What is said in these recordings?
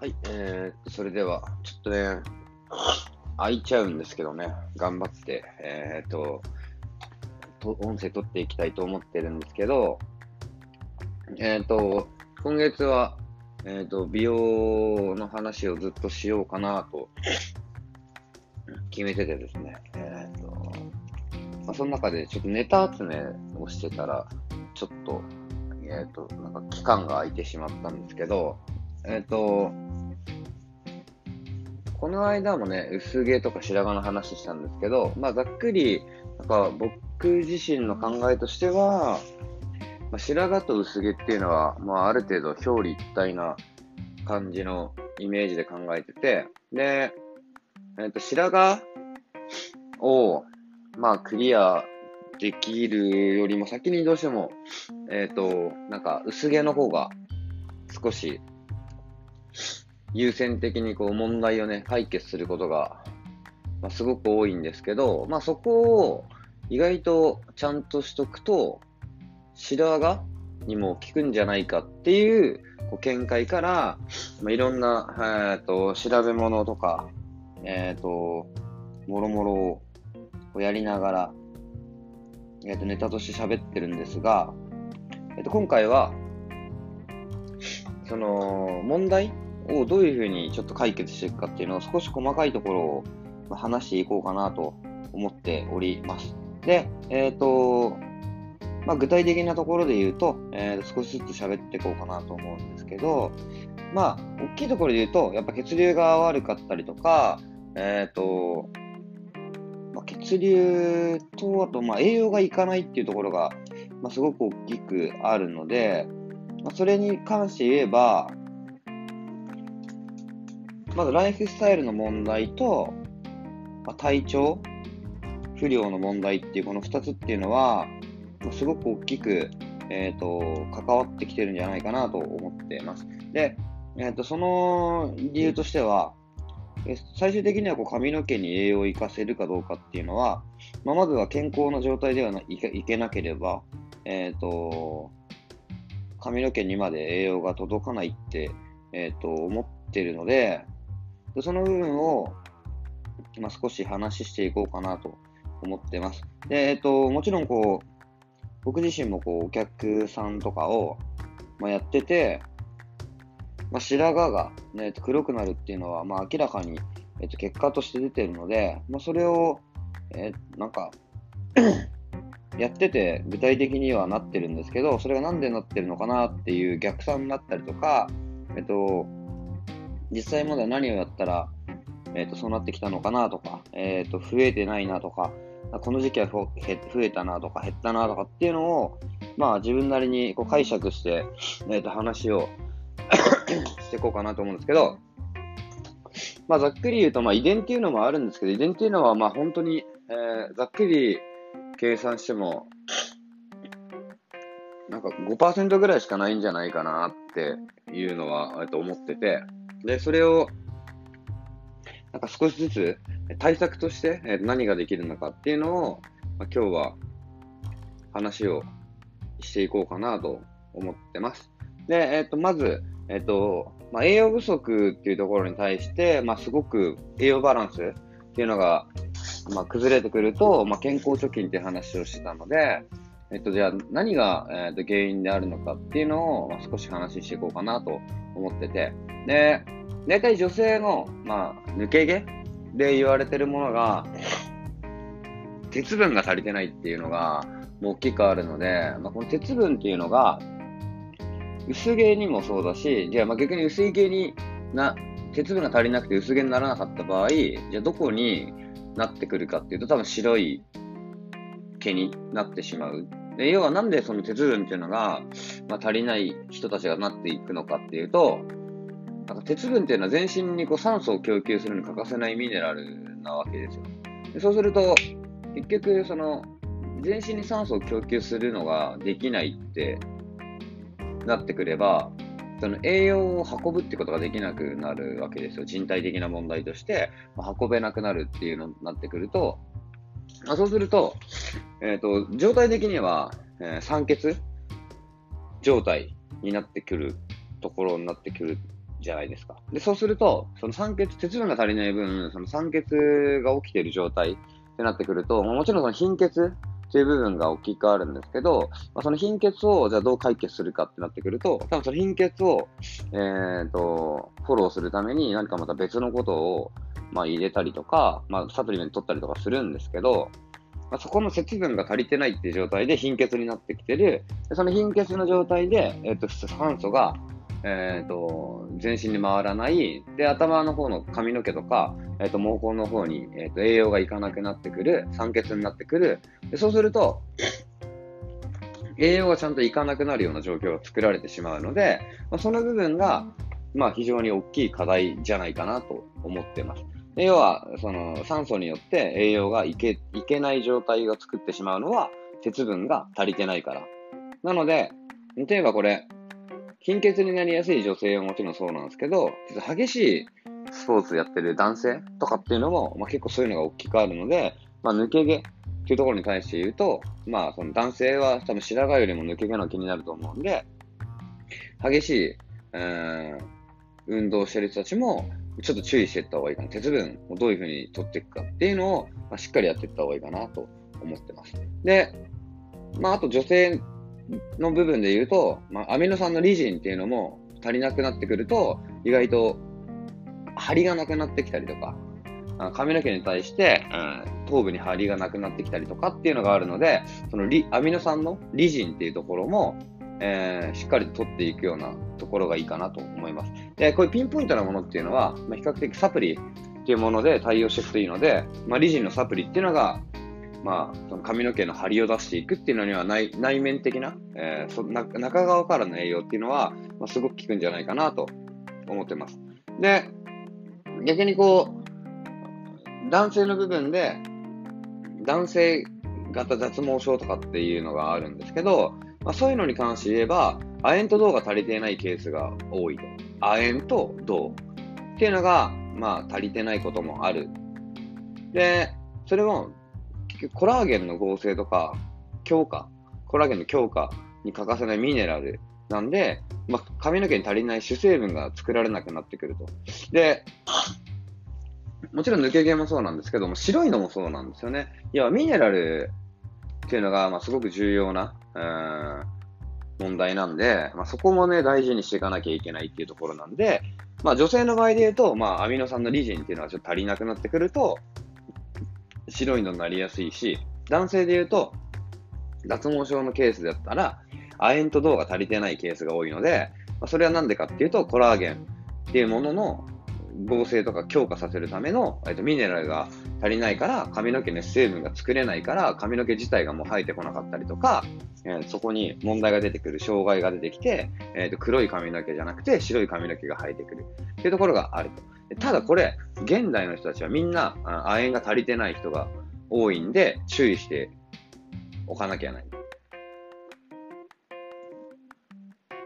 はい、えー、それでは、ちょっとね、開いちゃうんですけどね、頑張って、えーと、と音声取っていきたいと思ってるんですけど、えーと、今月は、えーと、美容の話をずっとしようかなと決めててですね、えーとまあ、その中でちょっとネタ集めをしてたら、ちょっと、えっ、と、なんか期間が空いてしまったんですけど、えっ、と、この間もね、薄毛とか白髪の話したんですけど、まあ、ざっくり、なんか僕自身の考えとしては、まあ、白髪と薄毛っていうのは、まあ、ある程度表裏一体な感じのイメージで考えてて、で、えっ、と、白髪を、まあ、クリアできるよりも先にどうしても、えっ、ー、と、なんか、薄毛の方が少し優先的にこう問題をね、解決することが、まあ、すごく多いんですけど、まあそこを意外とちゃんとしとくと、白髪にも効くんじゃないかっていうこう見解から、まあ、いろんな、えーと、調べ物とか、えっ、ー、と、もろもろをやりながら、えっ、ー、と、ネタとして喋ってるんですが、えっ、ー、と、今回は、その、問題をどういうふうにちょっと解決していくかっていうのを少し細かいところを話していこうかなと思っております。で、えっ、ー、と、まあ、具体的なところで言うと、えー、少しずつ喋っていこうかなと思うんですけど、まあ、大きいところで言うと、やっぱ血流が悪かったりとか、えっ、ー、と、まあ、血流と、あと、まあ、栄養がいかないっていうところが、まあ、すごく大きくあるので、まあ、それに関して言えば、まずライフスタイルの問題と、まあ、体調不良の問題っていうこの2つっていうのはま、すごく大きく、えーと、関わってきてるんじゃないかなと思っています。で、えーと、その理由としては、最終的にはこう髪の毛に栄養を生かせるかどうかっていうのは、まあ、まずは健康な状態ではないいけなければ、えーと、髪の毛にまで栄養が届かないって、えー、と思ってるの、でその部分を、まあ、少し話していこうかなと思ってます。で、えっと、もちろんこう、僕自身もこう、お客さんとかを、まあ、やってて、まあ、白髪が、ね、黒くなるっていうのは、まあ、明らかに、えっと、結果として出てるので、まあ、それを、えー、なんか やってて具体的にはなってるんですけど、それがなんでなってるのかなっていう逆算になったりとか、えっと、実際まだ何をやったら、え、ー、と、そうなってきたのかなとか、え、ー、と、増えてないなとか、この時期は増えたなとか減ったなとかっていうのを、まあ自分なりにこう解釈して、え、ー、と、話を していこうかなと思うんですけど、まあざっくり言うと、まあ遺伝っていうのもあるんですけど、遺伝っていうのはまあ本当に、えー、ざっくり計算しても、なんか5%ぐらいしかないんじゃないかなっていうのは、えっと思ってて、で、それを、なんか少しずつ対策として、何ができるのかっていうのを、まあ、今日は話をしていこうかなと思ってます。で、えっ、ー、と、まず、えっ、ー、と、まあ、栄養不足っていうところに対して、まあ、すごく栄養バランスっていうのが、まあ、崩れてくると、まあ、健康貯金っていう話をしてたので、えっと、じゃあ何が、えっと、原因であるのかっていうのを、まあ、少し話していこうかなと思ってて、で、大体女性の、まあ、抜け毛で言われてるものが、鉄分が足りてないっていうのが、もう大きくあるので、まあ、この鉄分っていうのが、薄毛にもそうだし、じゃあまあ逆に薄い毛にな、鉄分が足りなくて薄毛にならなかった場合、じゃあどこになってくるかっていうと、多分白い毛になってしまう。で要はなんでその鉄分っていうのが、まあ、足りない人たちがなっていくのかっていうと、なんか鉄分っていうのは全身にこう酸素を供給するに欠かせないミネラルなわけですよ。でそうすると、結局、その、全身に酸素を供給するのができないってなってくれば、その栄養を運ぶってことができなくなるわけですよ。人体的な問題として、ま運べなくなるっていうのになってくると、あ、そうすると、えっ、ー、と、状態的には、えー、酸欠状態になってくるところになってくるじゃないですか。で、そうすると、その酸欠、鉄分が足りない分、その酸欠が起きている状態ってなってくると、もちろんその貧血っていう部分が大きくあるんですけど、まあ、その貧血をじゃあどう解決するかってなってくると、多分その貧血を、えー、と、フォローするために何かまた別のことを、まあ、入れたりとか、まあ、サプリメント取ったりとかするんですけど、まあ、そこの鉄分が足りてないっていう状態で貧血になってきてる。その貧血の状態で、えっ、と、酸素が、えっ、と、全身に回らない。で、頭の方の髪の毛とか、えっ、と、毛根の方に、えっ、と、栄養がいかなくなってくる。酸欠になってくる。でそうすると、栄養がちゃんといかなくなるような状況が作られてしまうので、まあ、その部分が、まあ、非常に大きい課題じゃないかなと思ってます。要は、その酸素によって栄養がいけいけない状態を作ってしまうのは、鉄分が足りてないから。なので、例えばこれ、貧血になりやすい女性はもちろんそうなんですけど、激しいスポーツやってる男性とかっていうのも、まあ、結構そういうのが大きくあるので、まあ、抜け毛っていうところに対して言うと、まあ、その男性は多分白髪よりも抜け毛の気になると思うんで、激しい、えー、運動してる人たちも、ちょっと注意していった方がいいかな。鉄分をどういうふうに取っていくかっていうのを、まあ、しっかりやっていった方がいいかなと思ってます。で、まあ、あと女性の部分で言うと、まあ、アミノ酸のリジンっていうのも足りなくなってくると、意外と張りがなくなってきたりとか、髪の毛に対して、うん、頭部に張りがなくなってきたりとかっていうのがあるので、そのリアミノ酸のリジンっていうところも、えー、しっかりと取っていくようなところがいいかなと思います。で、こういうピンポイントなものっていうのは、まあ、比較的サプリっていうもので対応していくといいので、まあ、リジンのサプリっていうのが、まあ、その髪の毛の張りを出していくっていうのには内内面的な、えー、そ中側からの栄養っていうのは、まあ、すごく効くんじゃないかなと思ってます。で、逆にこう、男性の部分で、男性型脱毛症とかっていうのがあるんですけど、まあ、そういうのに関して言えば、亜鉛と銅が足りていないケースが多いと。亜鉛と銅っていうのが、まあ、足りてないこともある。で、それも、結局コラーゲンの合成とか、強化、コラーゲンの強化に欠かせないミネラルなんで、まあ、髪の毛に足りない主成分が作られなくなってくると。で、もちろん抜け毛もそうなんですけども、白いのもそうなんですよね。いや、ミネラルっていうのが、まあ、すごく重要な、問題なんで、まあ、そこもね、大事にしていかなきゃいけないっていうところなんで、まあ、女性の場合で言うと、まあ、アミノ酸のリジンっていうのはちょっと足りなくなってくると、白いのになりやすいし、男性で言うと、脱毛症のケースだったら、亜鉛と銅が足りてないケースが多いので、まあ、それはなんでかっていうと、コラーゲンっていうものの合成とか強化させるための、えっと、ミネラルが足りないから髪の毛ね成分が作れないから髪の毛自体がもう生えてこなかったりとか、えー、そこに問題が出てくる障害が出てきて、えー、と黒い髪の毛じゃなくて白い髪の毛が生えてくるっていうところがあると。ただこれ、現代の人たちはみんな亜鉛が足りてない人が多いんで注意しておかなきゃない。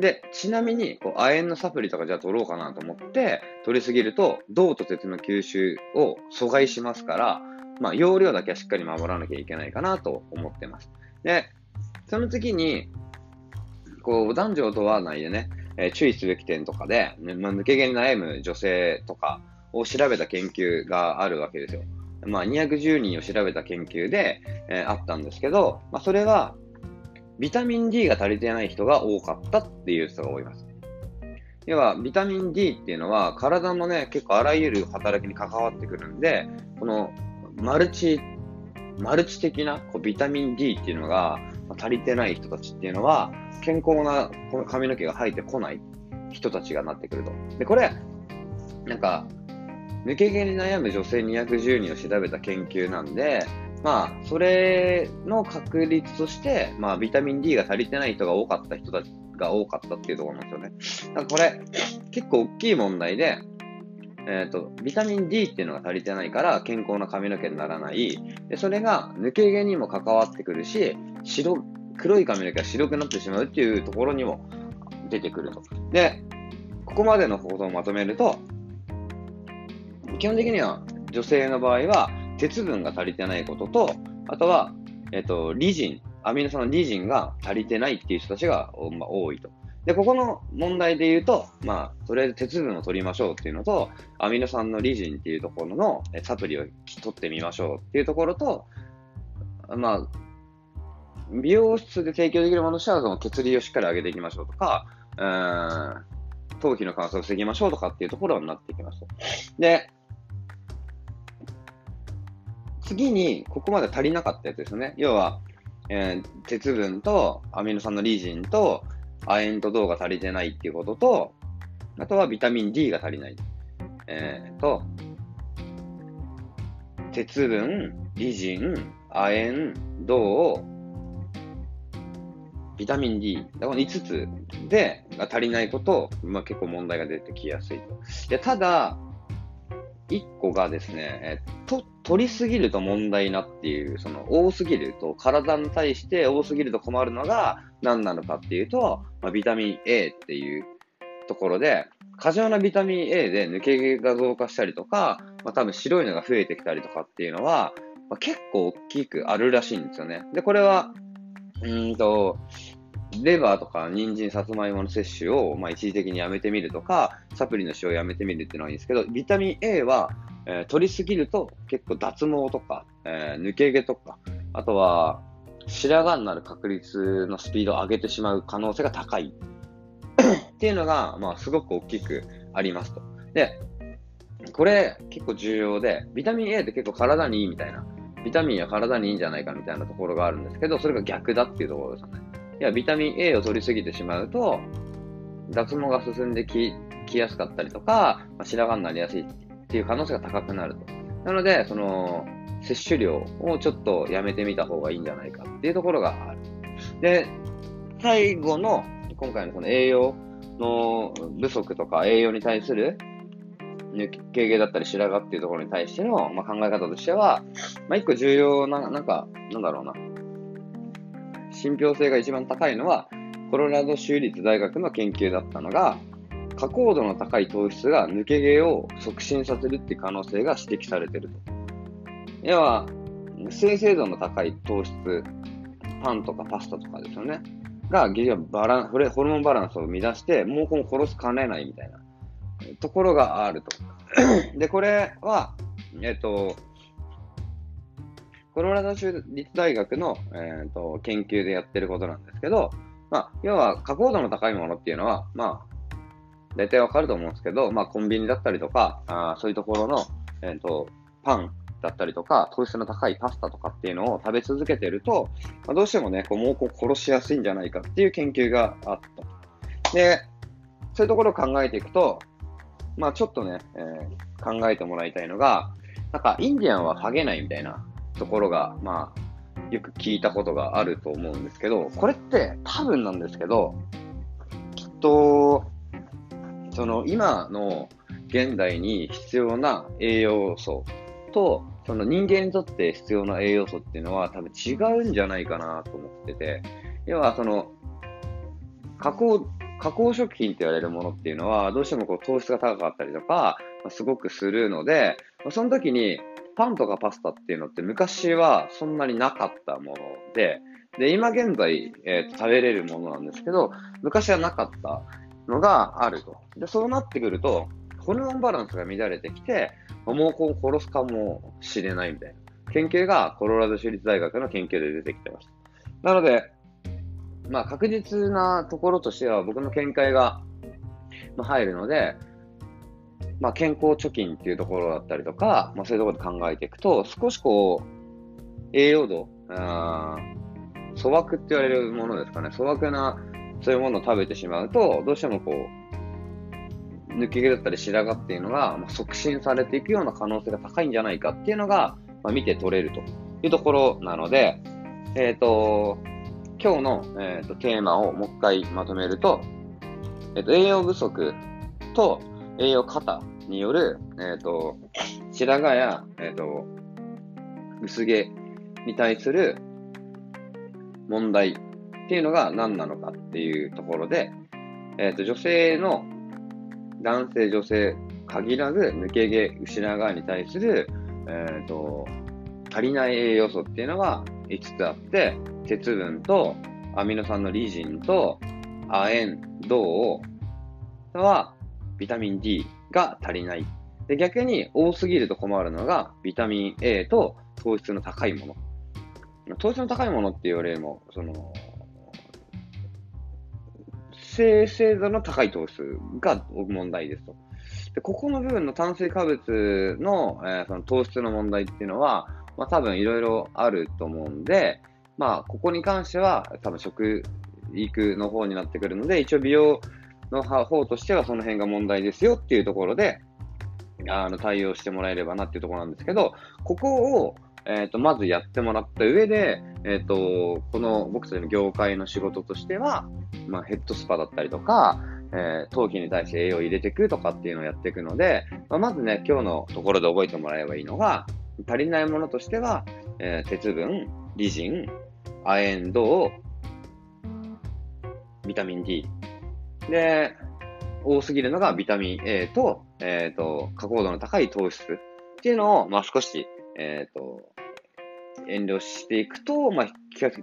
で、ちなみに、こう、亜鉛のサプリとかじゃあ取ろうかなと思って、取りすぎると、銅と鉄の吸収を阻害しますから、まあ、容量だけはしっかり守らなきゃいけないかなと思ってます。で、その次に、こう、男女を問わないでね、えー、注意すべき点とかで、ねまあ、抜け毛に悩む女性とかを調べた研究があるわけですよ。まあ、210人を調べた研究で、えー、あったんですけど、まあ、それは、ビタミン D が足りてない人が多かったっていう人が多います。要は、ビタミン D っていうのは、体のね、結構あらゆる働きに関わってくるんで、この、マルチ、マルチ的なこうビタミン D っていうのが足りてない人たちっていうのは、健康なこの髪の毛が生えてこない人たちがなってくると。で、これ、なんか、抜け毛に悩む女性210人を調べた研究なんで、まあ、それの確率として、まあ、ビタミン D が足りてない人が多かった人たちが多かったっていうところなんですよね。だからこれ、結構大きい問題で、えっ、ー、と、ビタミン D っていうのが足りてないから健康な髪の毛にならない。でそれが抜け毛にも関わってくるし、白、黒い髪の毛が白くなってしまうっていうところにも出てくると。で、ここまでのことをまとめると、基本的には女性の場合は、鉄分が足りてないことと、あとは、えっ、と、リジン、アミノ酸のリジンが足りてないっていう人たちが、まあ、多いと。で、ここの問題で言うと、まあ、とりあえず鉄分を取りましょうっていうのと、アミノ酸のリジンっていうところのサプリを取ってみましょうっていうところと、まあ、美容室で提供できるものとしては、その血流をしっかり上げていきましょうとか、うん、頭皮の乾燥を防ぎましょうとかっていうところになってきます。で、次に、ここまで足りなかったやつですね。要は、えー、鉄分とアミノ酸のリジンと亜鉛と銅が足りてないっていうことと、あとはビタミン D が足りない。えー、と、鉄分、リジン、亜鉛、銅、ビタミン D、この5つでが足りないこと、まあ、結構問題が出てきやすいと。でただ、1個がですね、えと、取りすぎると問題なっていう、その多すぎると、体に対して多すぎると困るのが何なのかっていうと、まあ、ビタミン A っていうところで、過剰なビタミン A で抜け毛が増加したりとか、まあ、多分白いのが増えてきたりとかっていうのは、まあ、結構大きくあるらしいんですよね。で、これは、うんと、レバーとか人参、さつまいもの摂取を、まあ、一時的にやめてみるとか、サプリの使用をやめてみるっていうのはいいんですけど、ビタミン A は、えー、取りすぎると結構脱毛とか、えー、抜け毛とか、あとは白髪になる確率のスピードを上げてしまう可能性が高い っていうのが、まあ、すごく大きくありますと。で、これ結構重要で、ビタミン A って結構体にいいみたいな、ビタミンは体にいいんじゃないかみたいなところがあるんですけど、それが逆だっていうところですよね。いや、ビタミン A を取りすぎてしまうと、脱毛が進んでききやすかったりとか、まあ、白髪になりやすいっていう可能性が高くなると。なので、その、摂取量をちょっとやめてみた方がいいんじゃないかっていうところがある。で、最後の、今回のこの栄養の不足とか栄養に対する抜け毛だったり白髪っていうところに対しての、まあ、考え方としては、まあ、一個重要な、なんか、なんだろうな。信憑性が一番高いのは、コロラド州立大学の研究だったのが、加工度の高い糖質が抜け毛を促進させるっていう可能性が指摘されてると。要は、生成度の高い糖質、パンとかパスタとかですよね。が、原因はバランホルモンバランスを乱して、毛根を殺すかねないみたいなところがあると。で、これは、えっと、コロラド州立大学の、えーと、研究でやってることなんですけど、まあ、要は加工度の高いものっていうのは、まあ、大体わかると思うんですけど、まあ、コンビニだったりとか、あそういうところの、えーと、パンだったりとか、糖質の高いパスタとかっていうのを食べ続けてると、まあ、どうしてもね、こう毛根殺しやすいんじゃないかっていう研究があった。で、そういうところを考えていくと、まあちょっとね、えー、考えてもらいたいのが、なんかインディアンはハゲないみたいなところが、まあ、よく聞いたことがあると思うんですけど、これって多分なんですけど、きっと、その今の現代に必要な栄養素と、その人間にとって必要な栄養素っていうのは多分違うんじゃないかなと思ってて、要はその、加工、加工食品って言われるものっていうのは、どうしてもこう糖質が高かったりとか、すごくするので、その時にパンとかパスタっていうのって昔はそんなになかったもので、で、今現在、えー、食べれるものなんですけど、昔はなかったのがあると。で、そうなってくると、ホルモンバランスが乱れてきて、毛根を殺すかもしれないみたいな研究がコロラド州立大学の研究で出てきてます。なので、まあ確実なところとしては僕の見解が入るので、まあ、健康貯金っていうところだったりとか、まあ、そういうところで考えていくと、少しこう、栄養度、粗悪って言われるものですかね、粗悪な、そういうものを食べてしまうと、どうしてもこう、抜け毛だったり白髪っていうのが、まあ、促進されていくような可能性が高いんじゃないかっていうのが、まあ、見て取れるというところなので、えっ、ー、と、今日の、えーと、テーマをもう一回まとめると、えっ、ー、と、栄養不足と栄養過多による、えっ、ー、と、白髪や、えっ、ー、と、薄毛に対する問題っていうのが何なのかっていうところで、えっ、ー、と、女性の、男性、女性、限らず抜け毛、白髪に対する、えっ、と、足りない栄養素っていうのは5つあって、鉄分とアミノ酸のリジンと、亜鉛、銅はビタミン D が足りない。で逆に多すぎると困るのがビタミン A と糖質の高いもの。糖質の高いものっていうよりも、その、生成度の高い糖質が問題ですと。でここの部分の炭水化物の,、えー、その糖質の問題っていうのは、まあ、多分いろいろあると思うんで、まあ、ここに関しては多分食育の方になってくるので、一応美容の方としてはその辺が問題ですよっていうところで、あの対応してもらえればなっていうところなんですけど、ここを、えっ、ー、と、まずやってもらった上で、えっ、ー、と、この僕たちの業界の仕事としては、まあ、ヘッドスパだったりとか、えー、陶器に対して栄養を入れていくとかっていうのをやっていくので、まあ、まずね、今日のところで覚えてもらえばいいのが、足りないものとしては、えー、鉄分、リジン、亜鉛、銅、ビタミン D。で、多すぎるのがビタミン A と、えっ、ー、と、加工度の高い糖質っていうのを、まあ、少し、えっ、ー、と、遠慮していくと、まあ、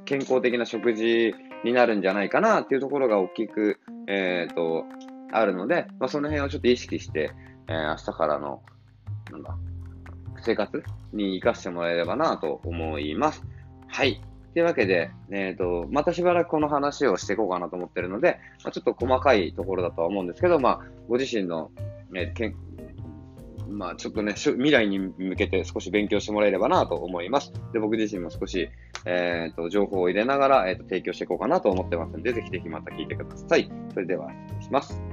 健康的な食事になるんじゃないかなっていうところが大きく、えっ、ー、と、あるので、まあ、その辺をちょっと意識して、えー、明日からの、なんだ、生活に活かしてもらえればなと思います。はい。というわけで、え、ー、と、またしばらくこの話をしていこうかなと思ってるので、まあ、ちょっと細かいところだとは思うんですけど、まあ、ご自身の、えー、けんまあ、ちょっとね、未来に向けて少し勉強してもらえればなと思います。で、僕自身も少し、え、ー、と、情報を入れながら、えっ、と、提供していこうかなと思ってますので、ぜひぜひまた聞いてください。それでは、失礼します。